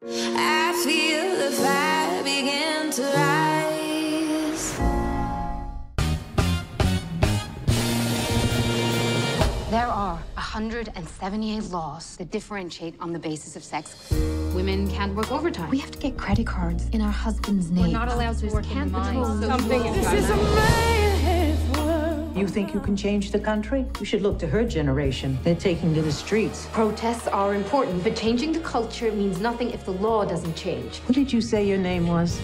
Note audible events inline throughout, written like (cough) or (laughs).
I feel the fire begin to rise. There are 178 laws that differentiate on the basis of sex. Women can't work overtime. We have to get credit cards in our husband's name. We're not allowed to work in can't mines. Something This is a man's world. You think you can change the country? You should look to her generation. They're taking to the streets. Protests are important, but changing the culture means nothing if the law doesn't change. What did you say your name was?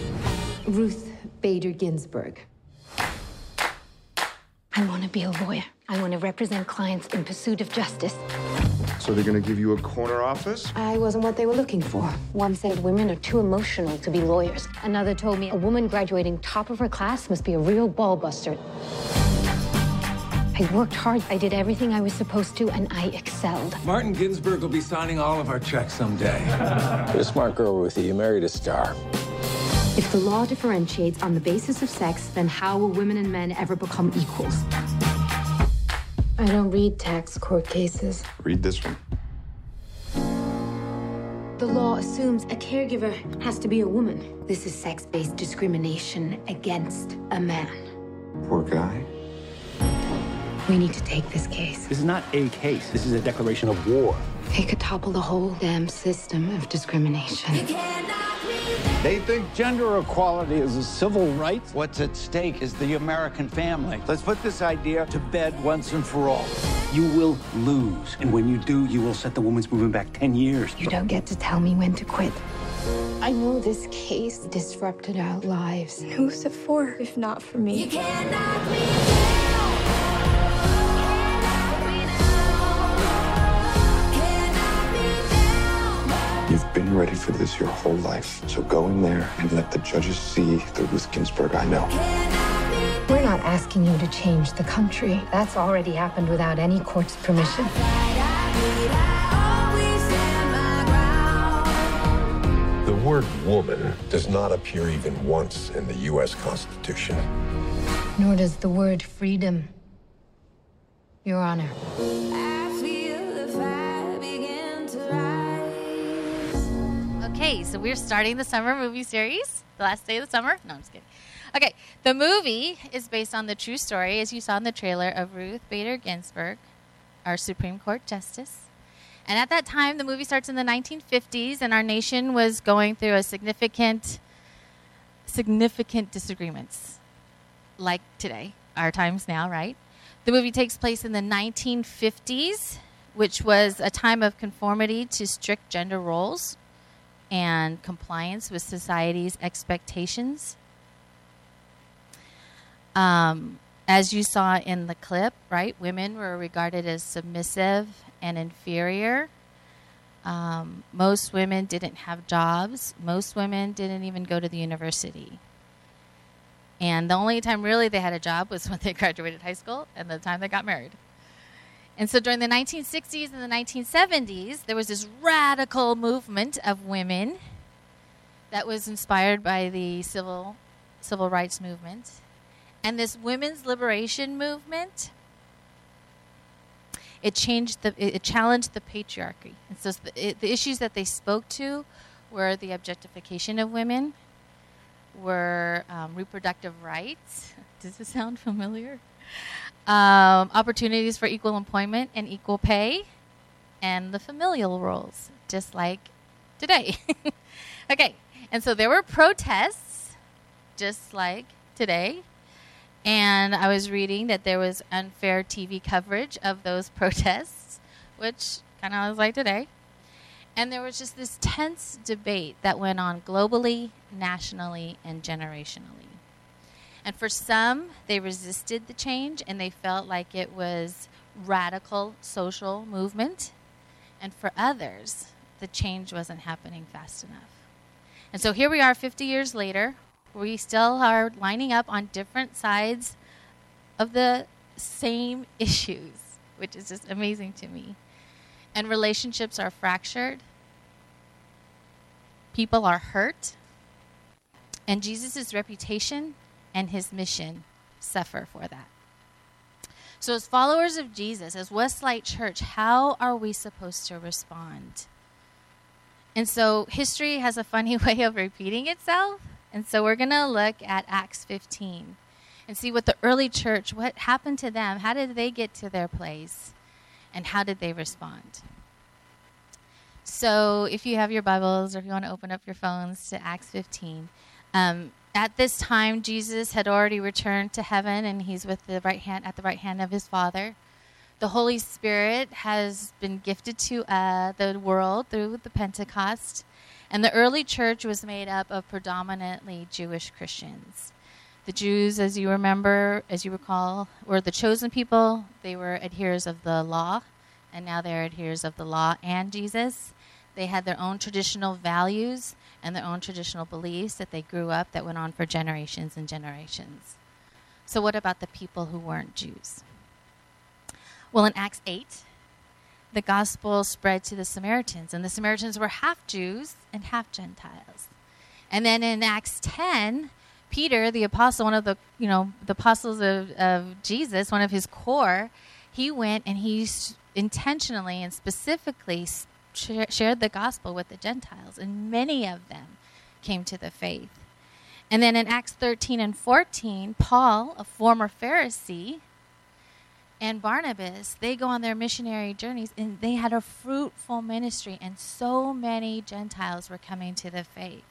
Ruth Bader Ginsburg. I want to be a lawyer. I want to represent clients in pursuit of justice. So they're gonna give you a corner office? I wasn't what they were looking for. One said women are too emotional to be lawyers. Another told me a woman graduating top of her class must be a real ball buster. I worked hard. I did everything I was supposed to, and I excelled. Martin Ginsburg will be signing all of our checks someday. You're a smart girl, Ruthie. You married a star. If the law differentiates on the basis of sex, then how will women and men ever become equals? I don't read tax court cases. Read this one. The law assumes a caregiver has to be a woman. This is sex based discrimination against a man. Poor guy. We need to take this case. This is not a case. This is a declaration of war. It could topple the whole damn system of discrimination. They think gender equality is a civil right. What's at stake is the American family. Let's put this idea to bed once and for all. You will lose. And when you do, you will set the women's movement back 10 years. You don't get to tell me when to quit. I know this case disrupted our lives. Who's it for, if not for me? Been ready for this your whole life. So go in there and let the judges see the Ruth Ginsburg I know. We're not asking you to change the country. That's already happened without any court's permission. The word woman does not appear even once in the U.S. Constitution. Nor does the word freedom. Your Honor. Okay, so we're starting the summer movie series, the last day of the summer. No, I'm just kidding. Okay, the movie is based on the true story, as you saw in the trailer, of Ruth Bader Ginsburg, our Supreme Court Justice. And at that time, the movie starts in the 1950s, and our nation was going through a significant, significant disagreements, like today, our times now, right? The movie takes place in the 1950s, which was a time of conformity to strict gender roles and compliance with society's expectations. Um, as you saw in the clip, right, women were regarded as submissive and inferior. Um, most women didn't have jobs. Most women didn't even go to the university. And the only time really they had a job was (laughs) when they graduated high school and the time they got married. And so during the 1960s and the 1970s, there was this radical movement of women that was inspired by the civil civil rights movement. And this women's liberation movement it changed the it, challenged the patriarchy. And so the, it, the issues that they spoke to were the objectification of women, were um, reproductive rights. (laughs) Does this sound familiar? Um, opportunities for equal employment and equal pay, and the familial roles, just like today. (laughs) okay, and so there were protests, just like today. And I was reading that there was unfair TV coverage of those (laughs) protests, which kind of was like today. And there was just this tense debate that went on globally, nationally, and generationally. And for some, they resisted the change and they felt like it was radical social movement. And for others, the change wasn't happening fast enough. And so here we are 50 years later. We still are lining up on different sides of the same (laughs) issues, which is just amazing to me. And relationships are fractured, people are hurt, and Jesus' reputation and his mission suffer for that. So, as followers of Jesus, as Westlight Church, how are we supposed to respond? And so history has a funny (laughs) way of repeating itself. And so we're going to look at Acts 15 and see what the early church, what happened to them, how did they get to their place, and how did they respond. So if you have your Bibles or if you want to open up your phones to Acts 15, um, at this time Jesus had already returned to heaven and he's with the right hand at the right hand of his Father. The Holy Spirit has been gifted to uh, the world through the Pentecost, and the early church was made up of predominantly Jewish Christians. The Jews, as you remember, as you recall, were the chosen people. They were adherers of the law, and now they're adherers of the law and Jesus. They had their own traditional values and their own traditional beliefs that they grew up that went on for generations and generations. So, what about the people who weren't Jews? Well, in Acts 8, the gospel spread to the Samaritans, and the Samaritans were half Jews and half Gentiles. And then in Acts 10, Peter, the apostle, one of the you know the apostles of, of Jesus, one of his core, he went and he intentionally and specifically shared the gospel with the Gentiles, and many of them came to the faith. And then in Acts 13 and 14, Paul, a former Pharisee, and Barnabas, they go on their missionary journeys and they had a fruitful ministry, and so many Gentiles were coming to the faith.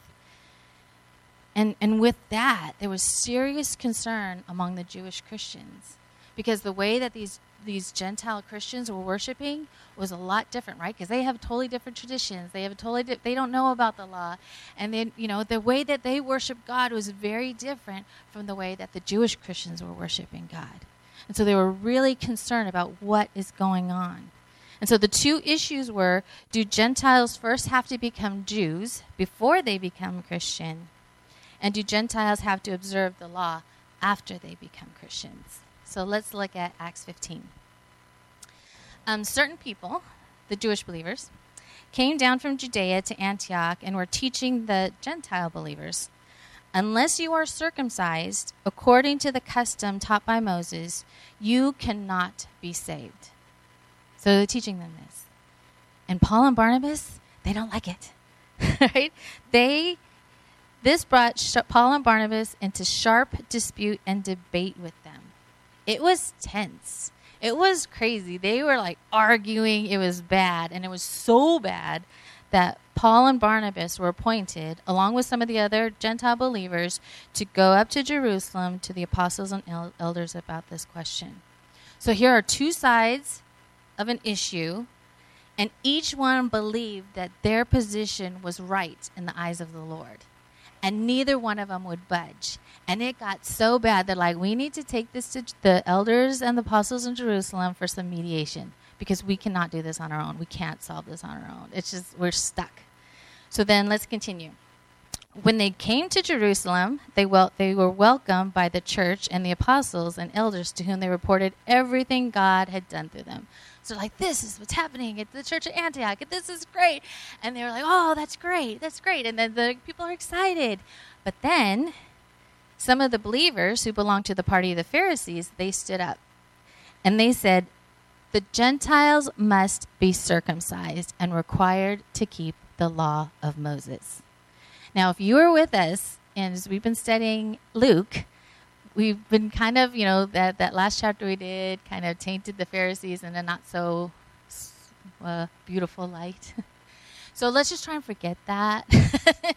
And, and with that, there was serious concern among the Jewish Christians because the way that these, these Gentile Christians were worshiping was a lot different, right? Because they have totally different traditions. They have totally di- they don't know about the law, and then you know the way that they worship God was very different from the way that the Jewish Christians were worshiping God. And so they were really concerned about what is going on. And so the two issues were do Gentiles first have to become Jews before they become Christian? And do Gentiles have to observe the law after they become Christians? So let's look at Acts 15. Um, certain people, the Jewish believers, came down from Judea to Antioch and were teaching the Gentile believers Unless you are circumcised according to the custom taught by Moses, you cannot be saved. So they're teaching them this. And Paul and Barnabas, they don't like it. (laughs) right? They this brought Paul and Barnabas into sharp dispute and debate with. It was tense. It was crazy. They were like arguing. It was bad. And it was so bad that Paul and Barnabas were appointed, along with some of the other Gentile believers, to go up to Jerusalem to the apostles and el- elders about this question. So here are two sides of an issue, and each one believed that their position was right in the eyes of the Lord. And neither one of them would budge. And it got so bad that, like, we need to take this to the elders and the apostles in Jerusalem for some mediation because we cannot do this on our own. We can't solve this on our own. It's just, we're stuck. So then let's continue. When they came to Jerusalem, they, wel- they were welcomed by the church and the apostles and elders to whom they reported everything God had done through them. So, like, this is what's happening at the church of Antioch, this is great. And they were like, oh, that's great, that's great. And then the people are excited. But then some of the believers who belonged to the party of the Pharisees, they stood up and they said, the Gentiles must be circumcised and required to keep the law of Moses. Now, if you were with us, and as we've been studying Luke, we've been kind of, you know, that, that last chapter we did kind of tainted the Pharisees in a not so uh, beautiful light. (laughs) So let's just try and forget that. (laughs)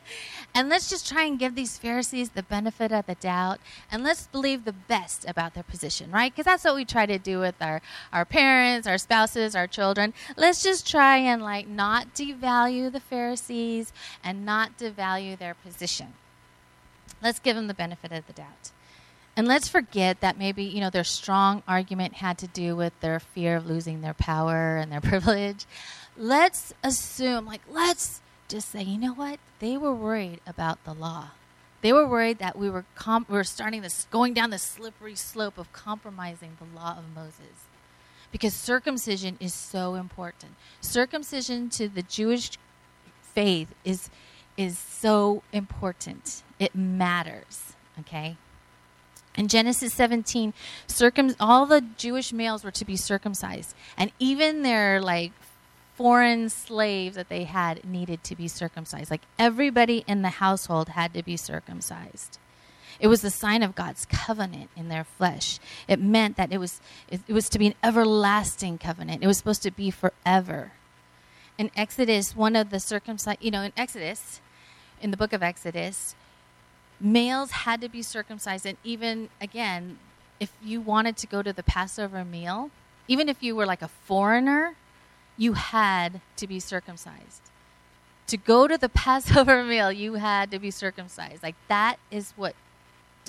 and let's just try and give these Pharisees the benefit of the doubt. And let's believe the best about their position, right? Because that's what we try to do with our, our parents, our spouses, our children. Let's just try and like not devalue the Pharisees and not devalue their position. Let's give them the benefit of the doubt. And let's forget that maybe, you know, their strong argument had to do with their fear of losing their power and their (laughs) privilege let's assume, like, let's just say, you know what? They were worried about the law. They were worried that we were we were starting this going down the slippery slope of compromising the law of Moses. Because circumcision is so important. Circumcision to the Jewish faith is is so important. It matters, okay? In Genesis 17, circum all the Jewish males were to be circumcised, and even their like foreign slaves that they had needed to be circumcised. Like everybody in the household had to be circumcised. It was the sign of God's covenant in their flesh. It meant that it was it, it was to be an everlasting covenant. It was supposed to be forever. In Exodus, one of the circumcised, you know, in Exodus, in the book of Exodus, males had to be circumcised and even again, if you wanted to go to the Passover meal, even if you were like a foreigner, you had to be circumcised. To go to the (laughs) Passover meal, you had to be circumcised. Like that is what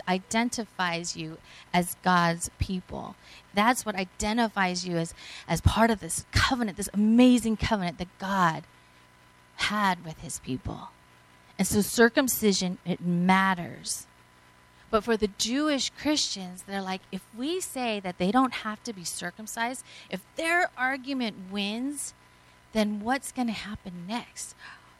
identifies you as God's people. That's what identifies you as, as part of this covenant, this amazing covenant that God had with his people. And so circumcision, it matters. But for the Jewish Christians, they're like, if we say that they don't have to be circumcised, if their argument wins, then what's going to happen next?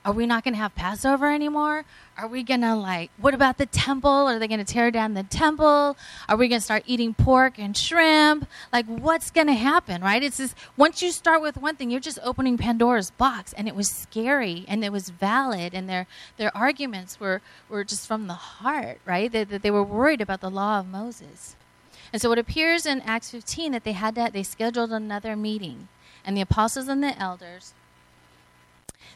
Are we not going to have Passover anymore? Are we going to, like, what about the temple? Are they going to tear down the temple? Are we going to start eating pork and shrimp? Like, what's going to happen, right? It's just, once you start with one thing, you're just opening Pandora's box. And it was scary and it was valid. And their, their arguments were, were just from the heart, right? That they, they were worried about the law of Moses. And so it appears in Acts 15 that they had that, they scheduled another meeting. And the apostles and the elders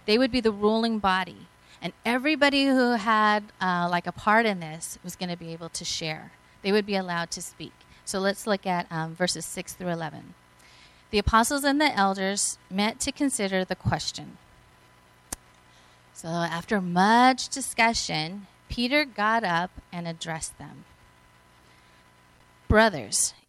they would be the ruling body. And everybody who had uh, like a part in this was going to be able to share. They would be allowed to speak. So let's look at um, verses 6 through 11. The apostles and the elders met to consider the question. So after much discussion, Peter got up and addressed them. Brothers,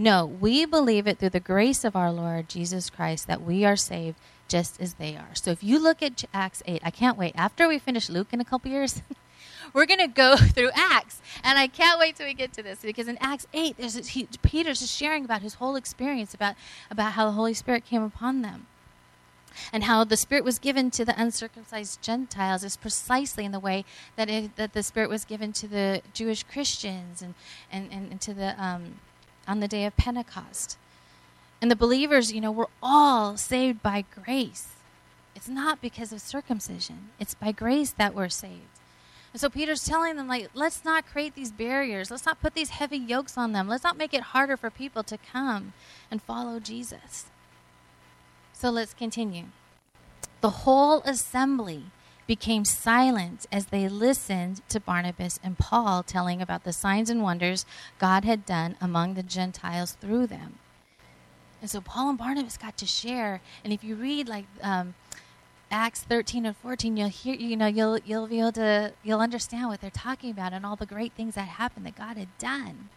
No, we believe it through the grace of our Lord Jesus Christ that we are saved just as they are. So if you look at Acts 8, I can't wait. After we finish Luke in a couple years, (laughs) we're going to go (laughs) through Acts. And I can't wait till we get to this because in Acts 8, there's this, he, Peter's just sharing about his whole experience, about, about how the Holy Spirit came upon them. And how the Spirit was given to the uncircumcised Gentiles is precisely in the way that, it, that the Spirit was given to the Jewish Christians and, and, and, and to the um, on the day of Pentecost. And the believers, you know, we're all saved by grace. It's not because of circumcision, it's by grace that we're saved. And so Peter's telling them, like, let's not create these barriers. Let's not put these heavy yokes on them. Let's not make it harder for people to come and follow Jesus. So let's continue. The whole assembly became silent as they listened to Barnabas and Paul telling about the signs and wonders God had done among the Gentiles through them. And so Paul and Barnabas got to share. And if you read like um, Acts 13 and 14, you'll hear, you know, you'll you'll be able to you'll understand what they're talking about and all the great things that happened that God had done.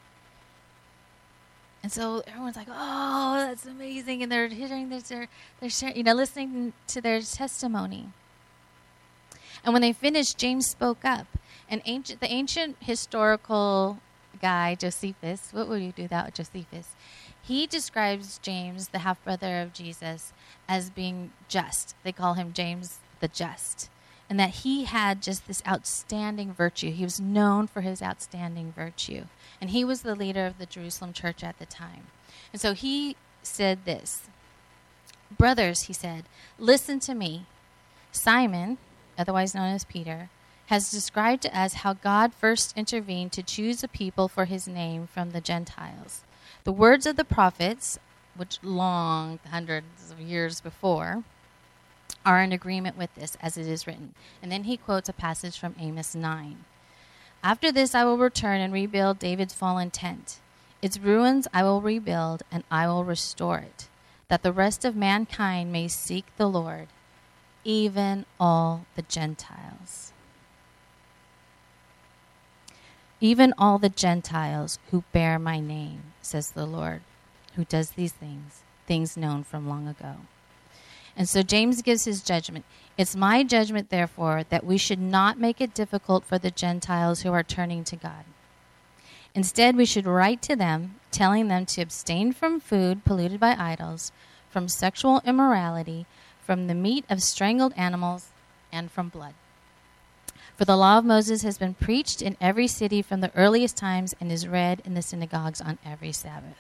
And so everyone's like, "Oh, that's amazing!" And they're hearing this, they're they're sharing, you know, listening to their testimony. And when they finished, James spoke up. And ancient, the ancient historical guy, Josephus, what would you do that with Josephus? He describes James, the half brother of Jesus, as being just. They call him James the Just. And that he had just this outstanding virtue. He was known for his outstanding virtue. And he was the leader of the Jerusalem church at the time. And so he said this Brothers, he said, listen to me. Simon, otherwise known as Peter, has described to us how God first intervened to choose a people for his name from the Gentiles. The words of the prophets, which long hundreds of years before, are in agreement with this as it is written. And then he quotes a passage from Amos 9. After this, I will return and rebuild David's fallen tent. Its ruins I will rebuild, and I will restore it, that the rest of mankind may seek the Lord even all the Gentiles. Even all the Gentiles who bear my name, says the Lord, who does these things, things known from long ago. And so James gives his judgment. It's my judgment, therefore, that we should not make it difficult for the Gentiles who are turning to God. Instead, we should write to them, telling them to abstain from food polluted by idols, from sexual immorality, from the meat of strangled animals, and from blood. For the law of Moses has been preached in every city from the earliest times and is read in the synagogues on every Sabbath.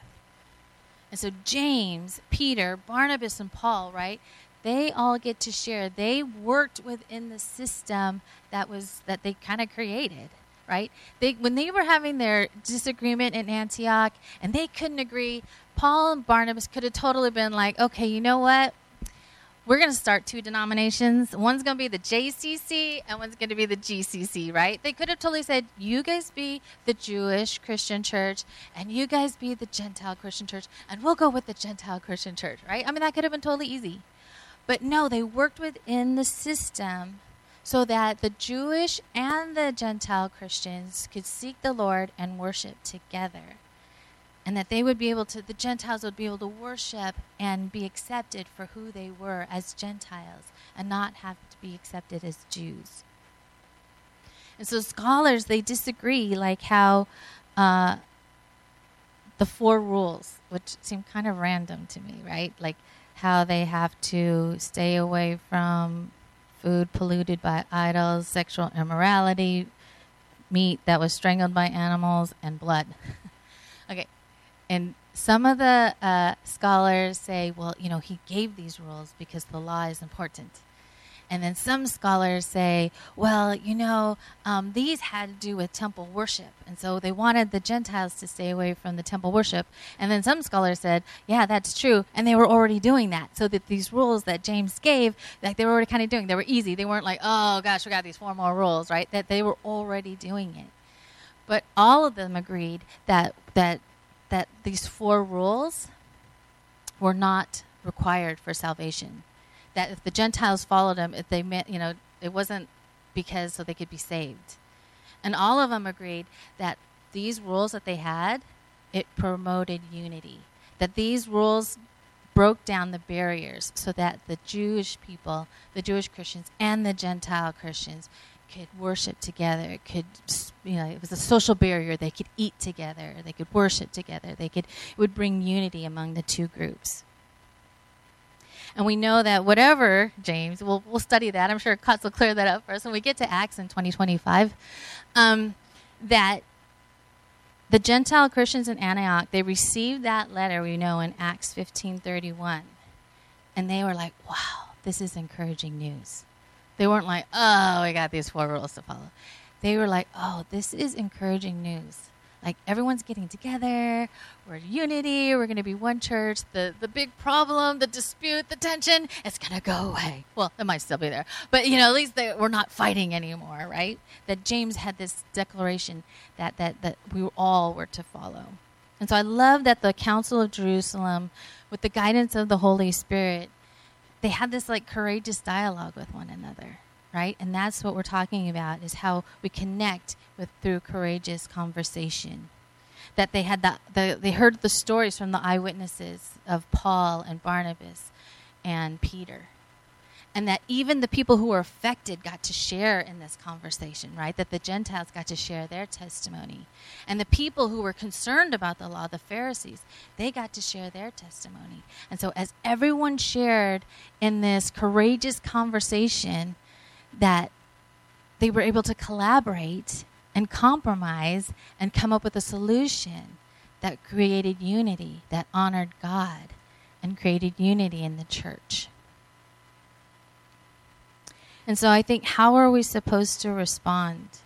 And so James, Peter, Barnabas, and Paul, right? They all get to share. They worked within the system that was that they kind of created, right? They when they were having their disagreement in Antioch and they couldn't agree, Paul and Barnabas could have totally been like, "Okay, you know what? We're going to start two denominations. One's going to be the JCC and one's going to be the GCC, right? They could have totally said, you guys be the Jewish Christian church and you guys be the Gentile Christian church and we'll go with the Gentile Christian church, right? I mean, that could have been totally easy. But no, they worked within the system so that the Jewish and the Gentile Christians could seek the Lord and worship together and that they would be able to the gentiles would be able to worship and be accepted for who they were as gentiles and not have to be accepted as jews. And so scholars they disagree like how uh, the four rules which seem kind of random to me right? Like how they have to stay away from food polluted by idols sexual immorality meat that was strangled by animals and blood. (laughs) Okay and some of the uh, scholars say, well, you know, he gave these rules because the law is important. And then some scholars say, well, you know, um, these had to do with temple worship. And so they wanted the Gentiles to stay away from the temple worship. And then some scholars said, yeah, that's true. And they were already doing that. So that these rules that James gave, like they were already kind of doing, they were easy. They weren't like, oh gosh, we got these four more rules, right? That they were already doing it. But all of them agreed that, that that these four rules were not required for salvation. That if the Gentiles followed them, if they meant, you know, it wasn't because so they could be saved. And all of them agreed that these rules that they had, it promoted unity. That these rules broke down the barriers so that the Jewish people, the Jewish Christians, and the Gentile Christians could worship together. It could you know? It was a social barrier. They could eat together. They could worship together. They could. It would bring unity among the two groups. And we know that whatever James, we'll we'll study that. I'm sure Cuts will clear that up for us when we get to Acts in 2025. Um, that the Gentile Christians in Antioch they received that letter. We know in Acts 15:31, and they were like, "Wow, this is encouraging news." They weren't like, oh, we got these four rules to follow. They were like, oh, this is encouraging news. Like everyone's getting together, we're unity, we're going to be one church. The the big problem, the dispute, the tension, it's going to go away. Well, it might still be there, but you know, at least they, we're not fighting anymore, right? That James had this declaration that that that we all were to follow. And so I love that the Council of Jerusalem, with the guidance of the Holy Spirit, they had this like courageous dialogue with one another right? And that's what we're talking about is how we connect with through courageous conversation. That they had that the they heard the stories from the eyewitnesses of paul and barnabas and peter and that even the people who were affected got to share in this conversation, right? That the Gentiles got to share their testimony. And the people who were concerned about the law, the Pharisees, they got to share their testimony. And so, as everyone shared in this courageous conversation, that they were able to collaborate and compromise and come up with a solution that created unity, that honored God, and created unity in the church. And so I think, how are we supposed to respond?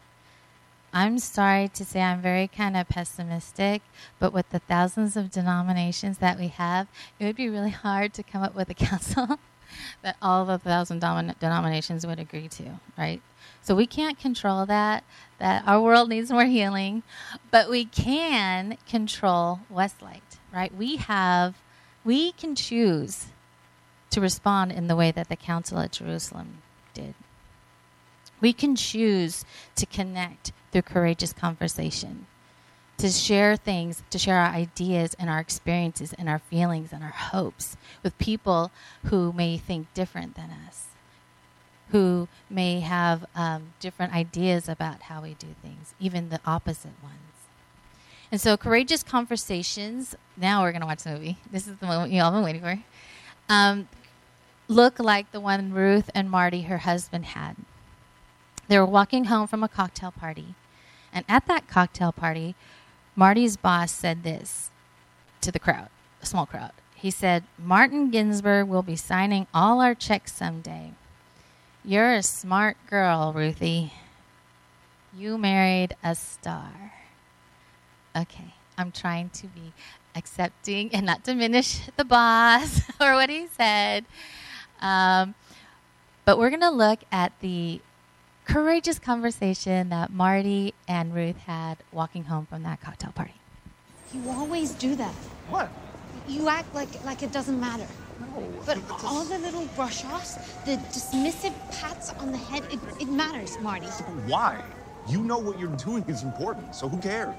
I'm sorry to say I'm very kind of pessimistic, but with the thousands of denominations that we have, it would be really hard to come up with a (laughs) council that all the thousand denominations would agree to, right? So we can't control that. That our world needs more healing, but we can control Westlight, right? We have, we can choose to respond in the way that the Council at Jerusalem did. We can choose to connect through courageous conversation. to share things, to share our ideas and our experiences and our feelings and our hopes with people who may think different than us, who may have um, different ideas about how we do things, even the opposite ones. And so, Courageous Conversations, now we're going to watch the movie. This is the moment you all have been waiting for. Um, look like the one Ruth and Marty, her husband, had. They were walking home from a cocktail party. And at that cocktail party, Marty's boss said this to the crowd, a small crowd. He said, Martin Ginsburg will be signing all our checks someday. You're a smart girl, Ruthie. You married a star. Okay, I'm trying to be accepting and not diminish the boss (laughs) or what he said. Um, but we're going to look at the courageous conversation that Marty and Ruth had walking home from that cocktail party. You always do that. What? You act like like it doesn't matter. No. But (laughs) all the little brush offs, the dismissive pats on the head, it, it matters, Marty. Why? You know what you're doing is important, so who cares?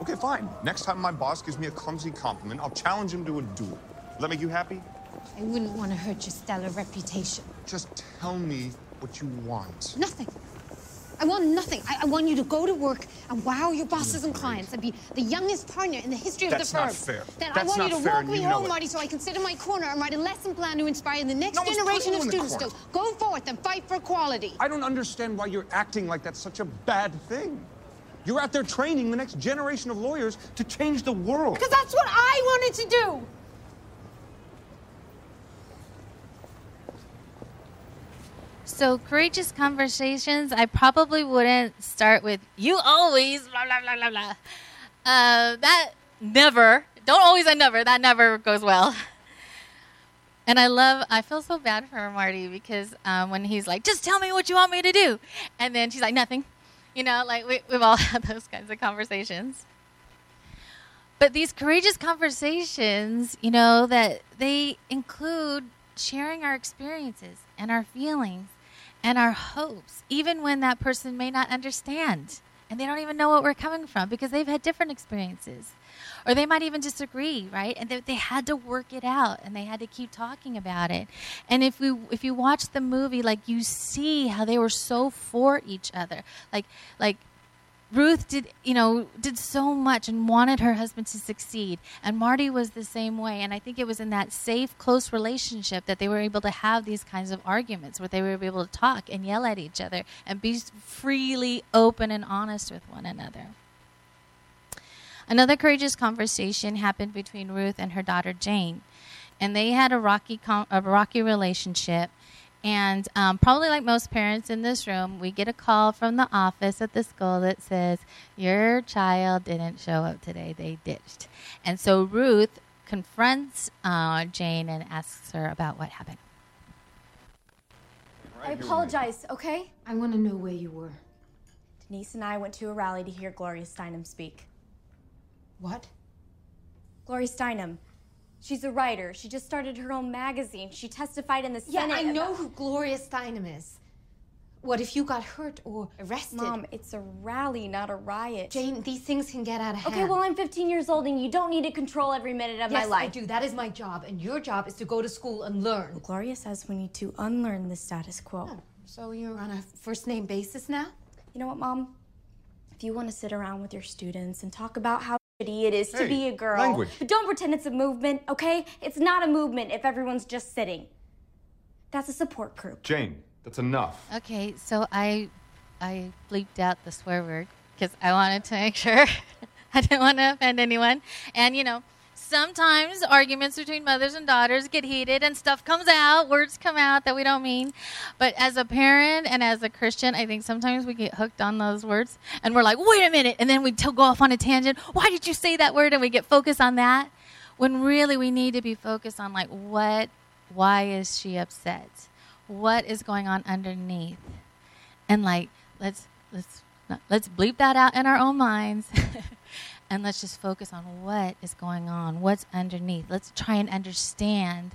Okay, fine. Next time my boss gives me a clumsy compliment, I'll challenge him to a duel. Will that make you happy? I wouldn't want to hurt your stellar reputation. Just tell me what you want. Nothing. I want nothing. I, I want you to go to work and wow your bosses and clients and be the youngest partner in the history of That's the firm. That's not fair. Then I That's want not you to walk me home. Marty, so I can sit in my corner and write a lesson plan to inspire the next No generation of putting you in the students to go forth and fight for equality. I don't understand why you're acting like that's such a bad thing. You're out there training the next generation of lawyers to change the world. Because that's what I wanted to do. So, courageous conversations, I probably wouldn't start with, you always, blah, blah, blah, blah, blah. Uh, that never, don't always and never, that never goes well. And I love, I feel so bad for Marty because um, when he's like, just tell me what you want me to do. And then she's like, nothing. You know, like we, we've all (laughs) had those kinds of conversations. But these courageous conversations, you know, that they include sharing our experiences and our feelings and our hopes, even when that person may not understand and they don't even know what we're coming from because they've had different experiences. Or they might even disagree, right? And they, they had to work it out and they had to keep talking about it. And if we if you watch the movie, like you see how they were so for each other. Like like Ruth did, you know, did so much and wanted her husband to succeed. And Marty was the same way. And I think it was in that safe, close relationship that they were able to have these kinds of arguments where they were able to talk and yell at each other and be freely open and honest with one another. Another courageous conversation happened between Ruth and her daughter Jane. And they had a rocky, a rocky relationship. And um, probably like most parents in this room, we get a call from the office at the school that says, Your child didn't show up today. They ditched. And so Ruth confronts uh, Jane and asks her about what happened. I apologize, okay? I want to know where you were. Denise and I went to a rally to hear Gloria Steinem speak. What? Gloria Steinem. She's a writer. She just started her own magazine. She testified in the Senate. Yeah. I know who Gloria Steinem is. What if you got hurt or arrested? Mom, it's a rally, not a riot. Jane, these things can get out of hand. Okay, well, I'm 15 years old and you don't need to control every minute of yes, my life. Yes, I do. That is my job, and your job is to go to school and learn. Gloria says we need to unlearn the status quo. Oh, so you're on a first name basis now? You know what, Mom? If you want to sit around with your students and talk about how it is to be a girl, language. but don't pretend it's a movement, okay? It's not a movement if everyone's just sitting. That's a support group. Jane, that's enough. Okay, so I I bleeped out the swear word because I wanted to make sure (laughs) I didn't want to offend anyone. And you know, sometimes arguments between mothers and daughters get heated and stuff comes out, words come out that we don't mean. But as a parent and as a Christian, I think sometimes we get hooked on those words and we're like, "Wait a minute." And then we t- go off on a tangent. Why did you say that word? And we get focused on that when really we need to be focused on like what why is she upset? What is going on underneath? and like let's let's let's bleep that out in our own minds (laughs) and let's just focus on what is going on what's underneath. Let's try and understand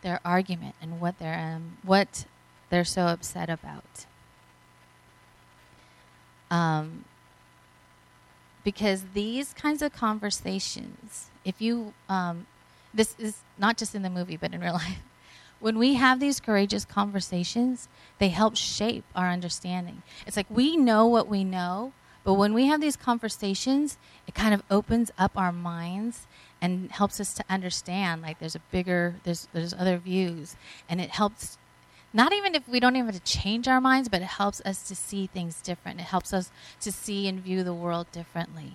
their argument and what they're um, what they're so upset about. Um, because these kinds of conversations, if you, um, this is not just in the movie, but in real (laughs) life, when we have these courageous conversations, they help shape our understanding. It's like we know what we know, but when we have these conversations, it kind of opens up our minds and helps us to understand like there's a bigger there's there's other views and it helps not even if we don't even have to change our minds, but it helps us to see things different. It helps us to see and view the world differently.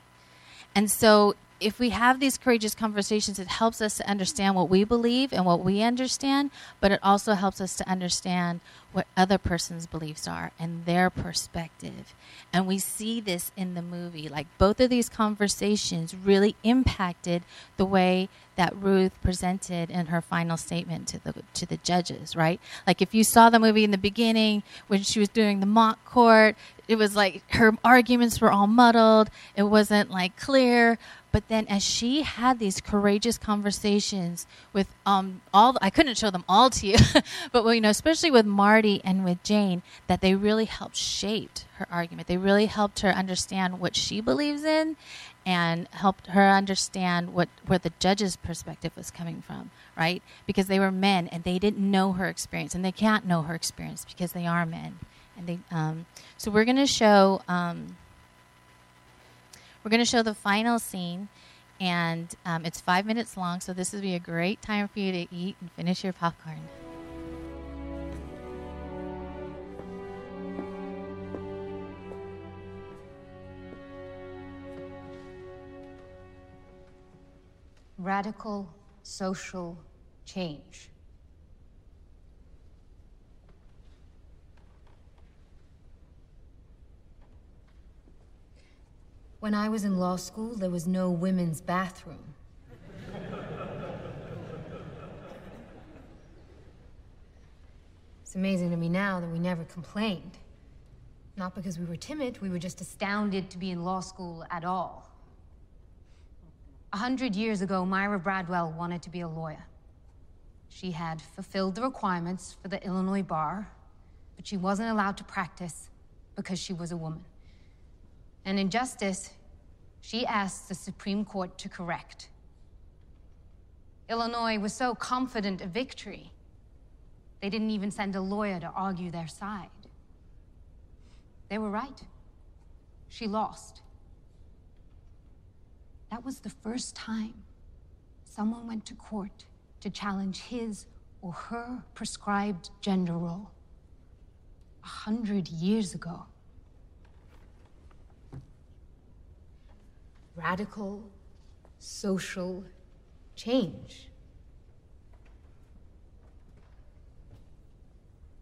And so if we have these courageous conversations, it helps us to understand what we believe and what we understand, but it also helps us to understand what other person's beliefs are and their perspective. And we see this in the movie. Like both of these conversations really impacted the way that Ruth presented in her final statement to the to the judges, right? Like if you saw the movie in the beginning when she was doing the mock court, it was like her arguments were all muddled. It wasn't like clear. But then, as she had these courageous conversations with um, all, I couldn't show them all to you, (laughs) but well, you know, especially with Marty and with Jane, that they really helped shape her argument. They really helped her understand what she believes in, and helped her understand what where the judge's perspective was coming from, right? Because they were men and they didn't know her experience, and they can't know her experience because they are men. And they, um, so we're going to show. Um, we're going to show the final scene, and um, it's five minutes long, so this would be a great time for you to eat and finish your popcorn. Radical social change. When I was in law school, there was no women's bathroom. It's amazing to me now that we never complained. Not because we were timid, we were just astounded to be in law school at all. A hundred years ago, Myra Bradwell wanted to be a lawyer. She had fulfilled the requirements for the Illinois bar, but she wasn't allowed to practice because she was a woman. An injustice she asked the Supreme Court to correct. Illinois was so confident of victory, they didn't even send a lawyer to argue their side. They were right. She lost. That was the first time someone went to court to challenge his or her prescribed gender role. A hundred years ago. Radical social change.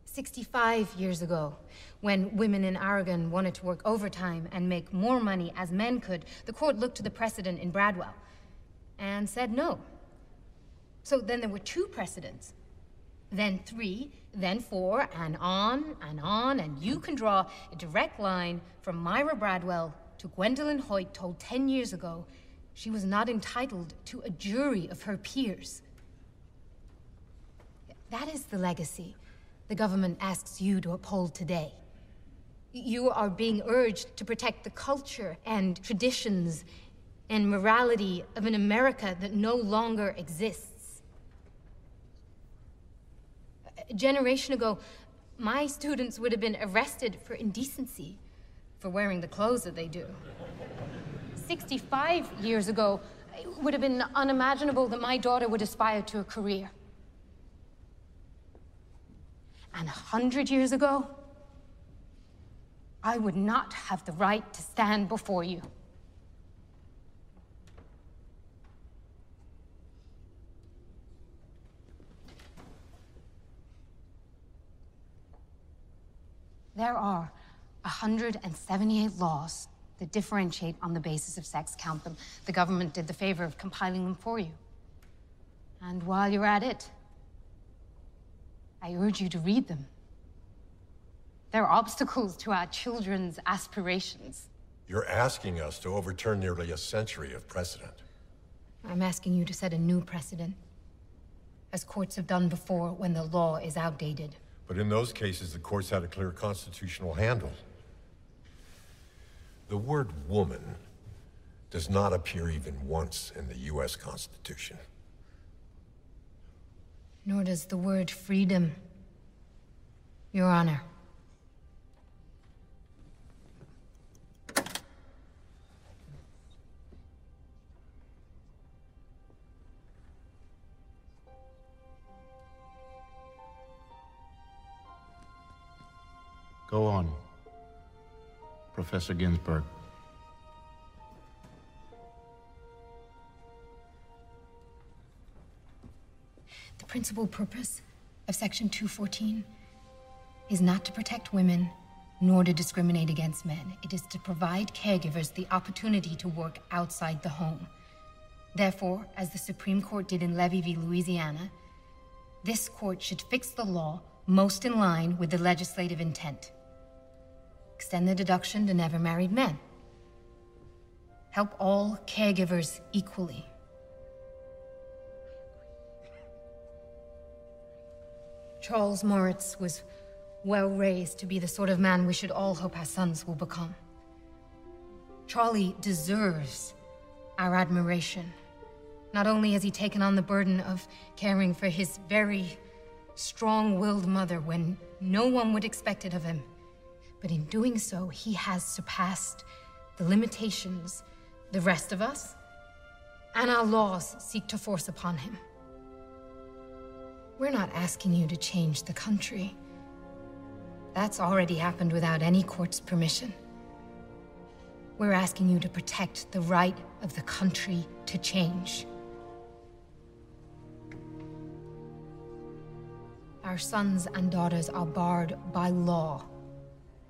65 years ago, when women in Oregon wanted to work overtime and make more money as men could, the court looked to the precedent in Bradwell and said no. So then there were two precedents, then three, then four, and on and on, and you can draw a direct line from Myra Bradwell to Gwendolyn Hoyt told 10 years ago she was not entitled to a jury of her peers. That is the legacy the government asks you to uphold today. You are being urged to protect the culture and traditions and morality of an America that no longer exists. A generation ago, my students would have been arrested for indecency for wearing the clothes that they do. 65 years ago, it would have been unimaginable that my daughter would aspire to a career. And a hundred years ago, I would not have the right to stand before you. There are 178 laws that differentiate on the basis of sex. Count them. The government did the favor of compiling them for you. And while you're at it, I urge you to read them. They're obstacles to our children's aspirations. You're asking us to overturn nearly a century of precedent. I'm asking you to set a new precedent, as courts have done before when the law is outdated. But in those cases, the courts had a clear constitutional handle. The word woman does not appear even once in the U.S. Constitution. Nor does the word freedom, Your Honor. Go on, Professor Ginsburg. The principal purpose of Section 214 is not to protect women nor to discriminate against men. It is to provide caregivers the opportunity to work outside the home. Therefore, as the Supreme Court did in Levy v. Louisiana, this court should fix the law most in line with the legislative intent. Extend the deduction to never married men. Help all caregivers equally. Charles Moritz was well raised to be the sort of man we should all hope our sons will become. Charlie deserves our admiration. Not only has he taken on the burden of caring for his very strong willed mother when no one would expect it of him, but in doing so, he has surpassed the limitations the rest of us and our laws seek to force upon him. We're not asking you to change the country. That's already happened without any court's permission. We're asking you to protect the right of the country to change. Our sons and daughters are barred by law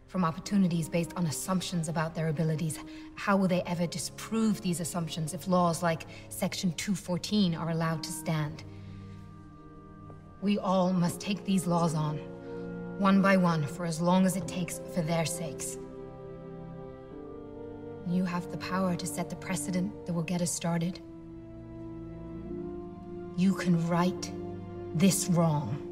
from opportunities based on assumptions about their abilities. How will they ever disprove these assumptions if laws like Section 214 are allowed to stand? We all must take these laws on, one by one, for as long as it takes for their sakes. You have the power to set the precedent that will get us started. You can right this wrong.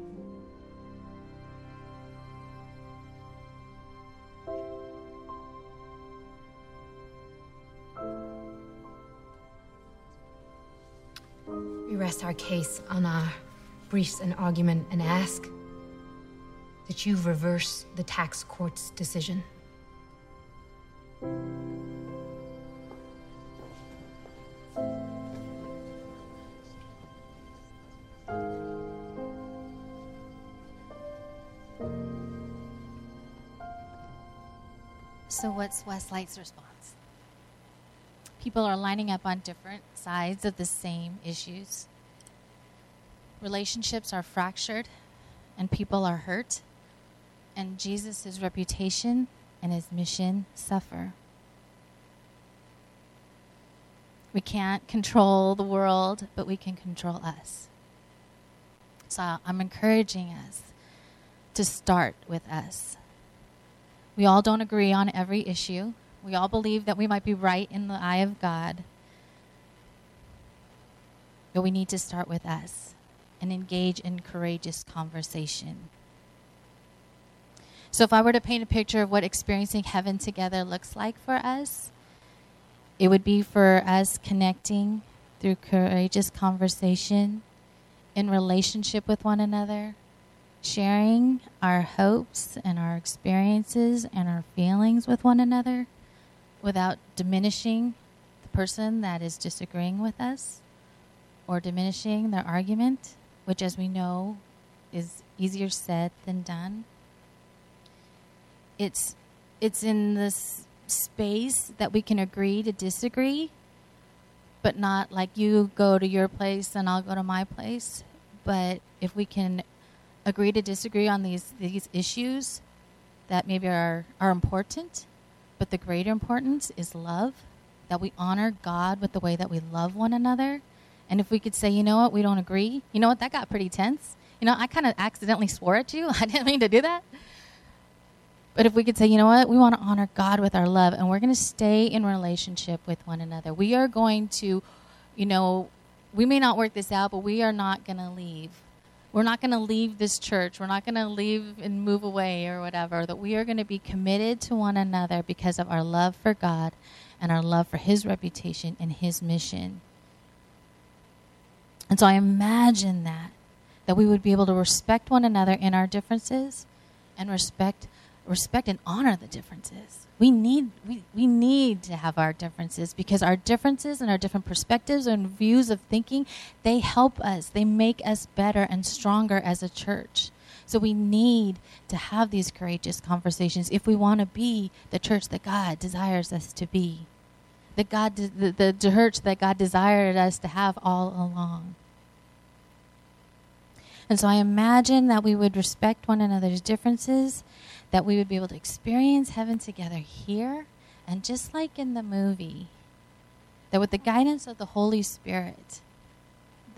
Rest our case on our briefs and argument and ask that you reverse the tax court's decision. So, what's Westlight's response? People are lining up on different sides of the same issues. Relationships are fractured, and people are hurt, and Jesus' reputation and his mission suffer. We can't control the world, but we can control us. So I'm encouraging us to start with us. We all don't agree on every issue. We all believe that we might be right in the eye of God. But we need to start with us and engage in courageous conversation. So, if I were to paint a picture of what experiencing heaven together looks like for us, it would be for us connecting through courageous conversation in relationship with one another, sharing our hopes and our experiences and our feelings with one another without diminishing the person that is disagreeing with us or diminishing their argument, which, as we know, is easier said than done. It's it's in this space that we can agree to disagree, but not like you go to your place and I'll go to my place. But if we can agree to disagree on these these issues that maybe are are important, but the greater importance is love, that we honor God with the way that we love one another. And if we could say, you know what, we don't agree, you know what, that got pretty tense. You know, I kind of accidentally swore at you. (laughs) I didn't mean to do that. But if we could say, you know what, we want to honor God with our love and we're going to stay in relationship with one another. We are going to, you know, we may not work this out, but we are not going to leave we're not going to leave this church. We're not going to leave and move away or whatever. That we are going to be committed to one another because of our love for God and our love for His reputation and His mission. And so I imagine that, that we would be able to respect one another in our differences and respect, respect and honor the differences. We need, we, we need to have our differences because our differences and our different perspectives and views of thinking, they help us. They make us better and stronger as a church. So we need to have these courageous conversations if we want to be the church that God desires us to be. The God the, the church that God desired us to have all along. And so I imagine that we would respect one another's differences that we would be able to experience heaven together here. And just like in the movie, that with the guidance of the Holy Spirit,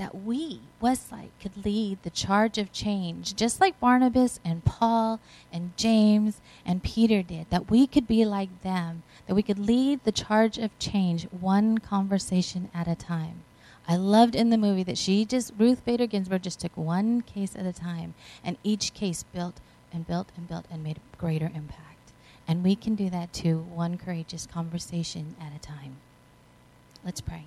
that we, Westside, could lead the charge of change, just like Barnabas and Paul and James and Peter did, that we could be like them, that we could lead the charge of change one conversation at a time. I loved in the movie that she just, Ruth Bader Ginsburg just took one case at a time, and each case built and built and built and made a greater impact. And we can do that too, one courageous conversation at a time. Let's pray.